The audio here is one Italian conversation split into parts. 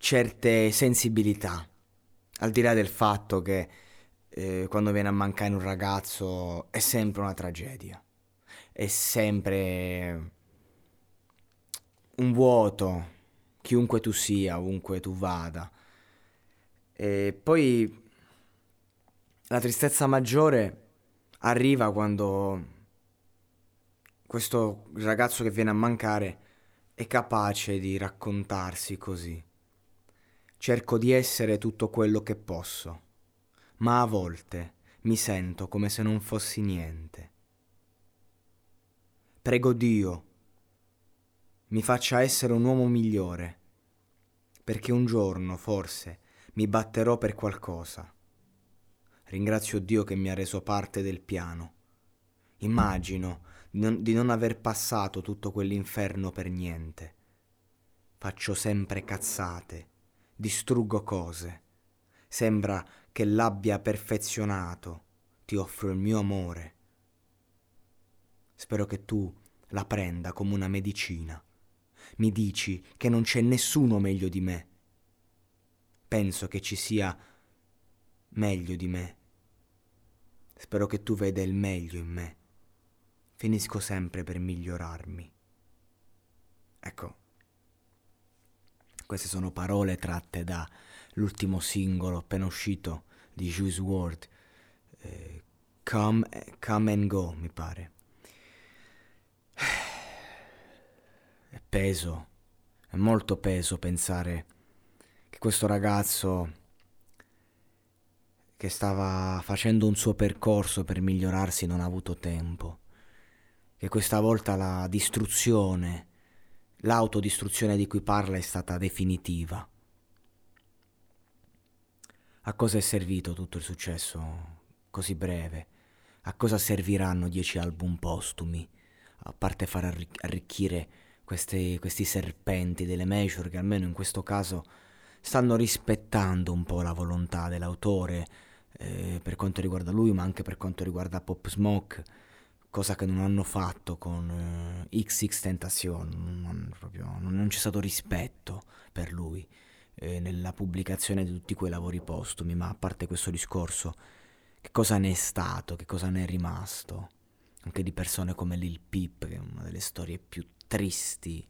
certe sensibilità. Al di là del fatto che eh, quando viene a mancare un ragazzo è sempre una tragedia, è sempre un vuoto, chiunque tu sia, ovunque tu vada. E poi la tristezza maggiore arriva quando questo ragazzo che viene a mancare è capace di raccontarsi così Cerco di essere tutto quello che posso, ma a volte mi sento come se non fossi niente. Prego Dio, mi faccia essere un uomo migliore, perché un giorno, forse, mi batterò per qualcosa. Ringrazio Dio che mi ha reso parte del piano. Immagino di non, aver passato tutto quell'inferno per niente. Faccio sempre cazzate distruggo cose. Sembra che l'abbia perfezionato. Ti offro il mio amore. Spero che tu la prenda come una medicina. Mi dici che non c'è nessuno meglio di me. Penso che ci sia meglio di me. Spero che tu veda il meglio in me. Finisco sempre per migliorarmi. Ecco, queste sono parole tratte dall'ultimo singolo appena uscito di Juice WRLD, eh, come, come and Go, mi pare. È peso, è molto peso pensare che questo ragazzo che stava facendo un suo percorso per migliorarsi non ha avuto tempo, che questa volta la distruzione l'autodistruzione di cui parla è stata definitiva. A cosa è servito tutto il successo così breve? A cosa serviranno dieci album postumi? A parte far arricchire questi, questi serpenti delle major che almeno in questo caso stanno rispettando un po' la volontà dell'autore eh, per quanto riguarda lui ma anche per quanto riguarda Pop Smoke cosa che non hanno fatto con eh, XX Tentacion, non, proprio, non, c'è stato rispetto per lui eh, nella pubblicazione di tutti quei lavori postumi, ma a parte questo discorso, che cosa ne è stato, che cosa ne è rimasto, anche di persone come Lil Peep, che è una delle storie più tristi,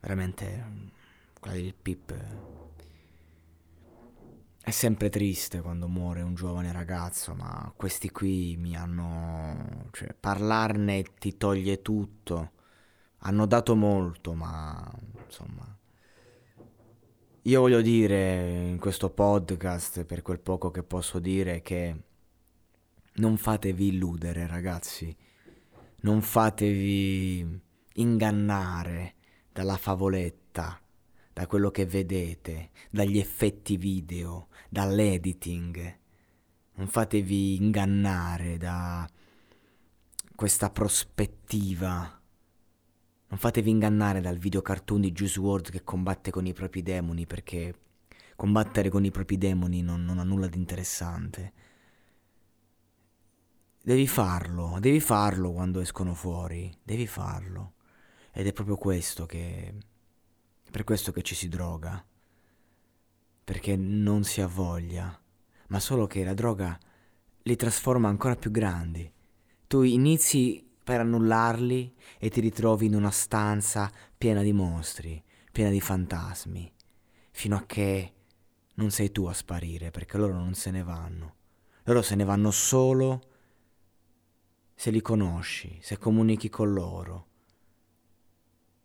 veramente quella di Lil Peep è sempre triste quando muore un giovane ragazzo, ma questi qui mi hanno... cioè parlarne ti toglie tutto. Hanno dato molto, ma insomma... Io voglio dire in questo podcast, per quel poco che posso dire, che non fatevi illudere ragazzi, non fatevi ingannare dalla favoletta da quello che vedete, dagli effetti video, dall'editing. Non fatevi ingannare da questa prospettiva. Non fatevi ingannare dal video cartoon di Juice WRLD che combatte con i propri demoni perché combattere con i propri demoni non, non ha nulla di interessante. Devi farlo, devi farlo quando escono fuori, devi farlo. Ed è proprio questo che... per questo che ci si droga. Perché non si ha voglia, ma solo che la droga li trasforma ancora più grandi. Tu inizi per annullarli e ti ritrovi in una stanza piena di mostri, piena di fantasmi, fino a che non sei tu a sparire, perché loro non se ne vanno. Loro se ne vanno solo se li conosci, se comunichi con loro,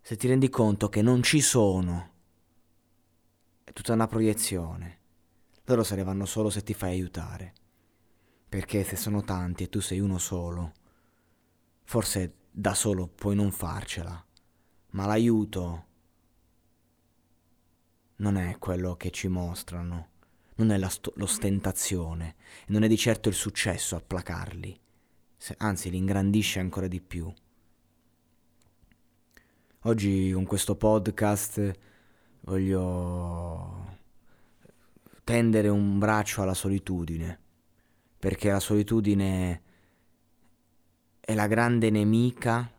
se ti rendi conto che non ci sono. È tutta una proiezione. Loro se ne vanno solo se ti fai aiutare. Perché se sono tanti e tu sei uno solo, Forse da solo puoi non farcela, ma l'aiuto non è quello che ci mostrano, non è sto- l'ostentazione, non è di certo il successo a placarli, anzi li ingrandisce ancora di più. Oggi con questo podcast voglio tendere un braccio alla solitudine, perché la solitudine è la grande nemica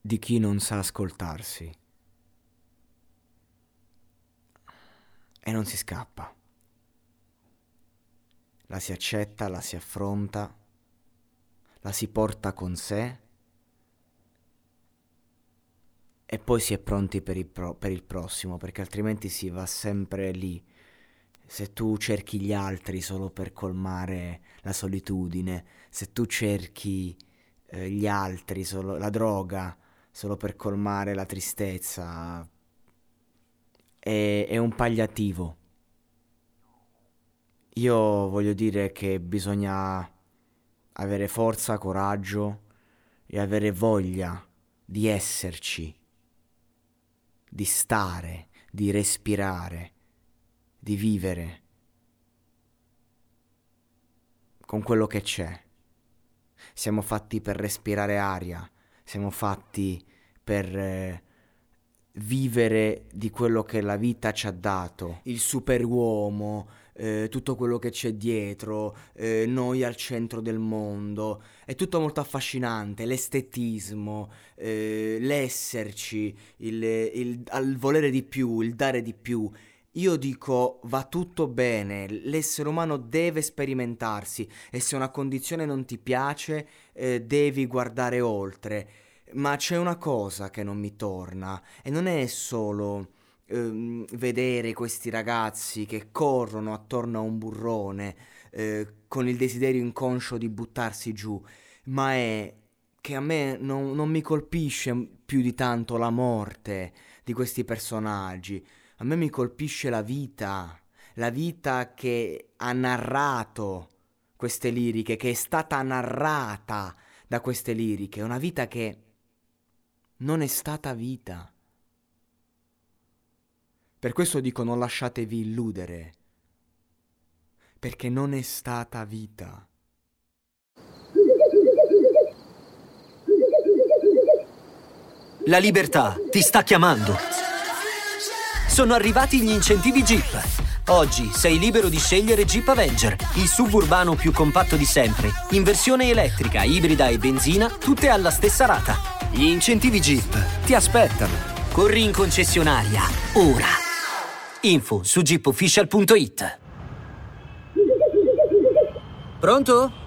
di chi non sa ascoltarsi. E non si scappa. La si accetta, la si affronta, la si porta con sé e poi si è pronti per il, pro- per il prossimo, perché altrimenti si va sempre lì. Se tu cerchi gli altri solo per colmare la solitudine, se tu cerchi eh, gli altri, solo, la droga, solo per colmare la tristezza. È, è un pagliativo. Io voglio dire che bisogna avere forza, coraggio e avere voglia di esserci, di stare, di respirare, di vivere con quello che c'è. Siamo fatti per respirare aria, siamo fatti per eh, vivere di quello che la vita ci ha dato, il superuomo, eh, tutto quello che c'è dietro, eh, noi al centro del mondo, è tutto molto affascinante, l'estetismo, eh, l'esserci, il, il, il volere di più, il dare di più. Io dico va tutto bene, l'essere umano deve sperimentarsi e se una condizione non ti piace eh, devi guardare oltre. Ma c'è una cosa che non mi torna e non è solo eh, vedere questi ragazzi che corrono attorno a un burrone eh, con il desiderio inconscio di buttarsi giù, ma è che a me non, non mi colpisce più di tanto la morte di questi personaggi a me mi colpisce la vita, la vita che ha narrato queste liriche, che è stata narrata da queste liriche, una vita che non è stata vita. Per questo dico non lasciatevi illudere, perché non è stata vita. La libertà ti sta chiamando. Sono arrivati gli incentivi Jeep. Oggi sei libero di scegliere Jeep Avenger, il suburbano più compatto di sempre, in versione elettrica, ibrida e benzina, tutte alla stessa rata. Gli incentivi Jeep ti aspettano. Corri in concessionaria, ora. Info su jeepofficial.it. Pronto?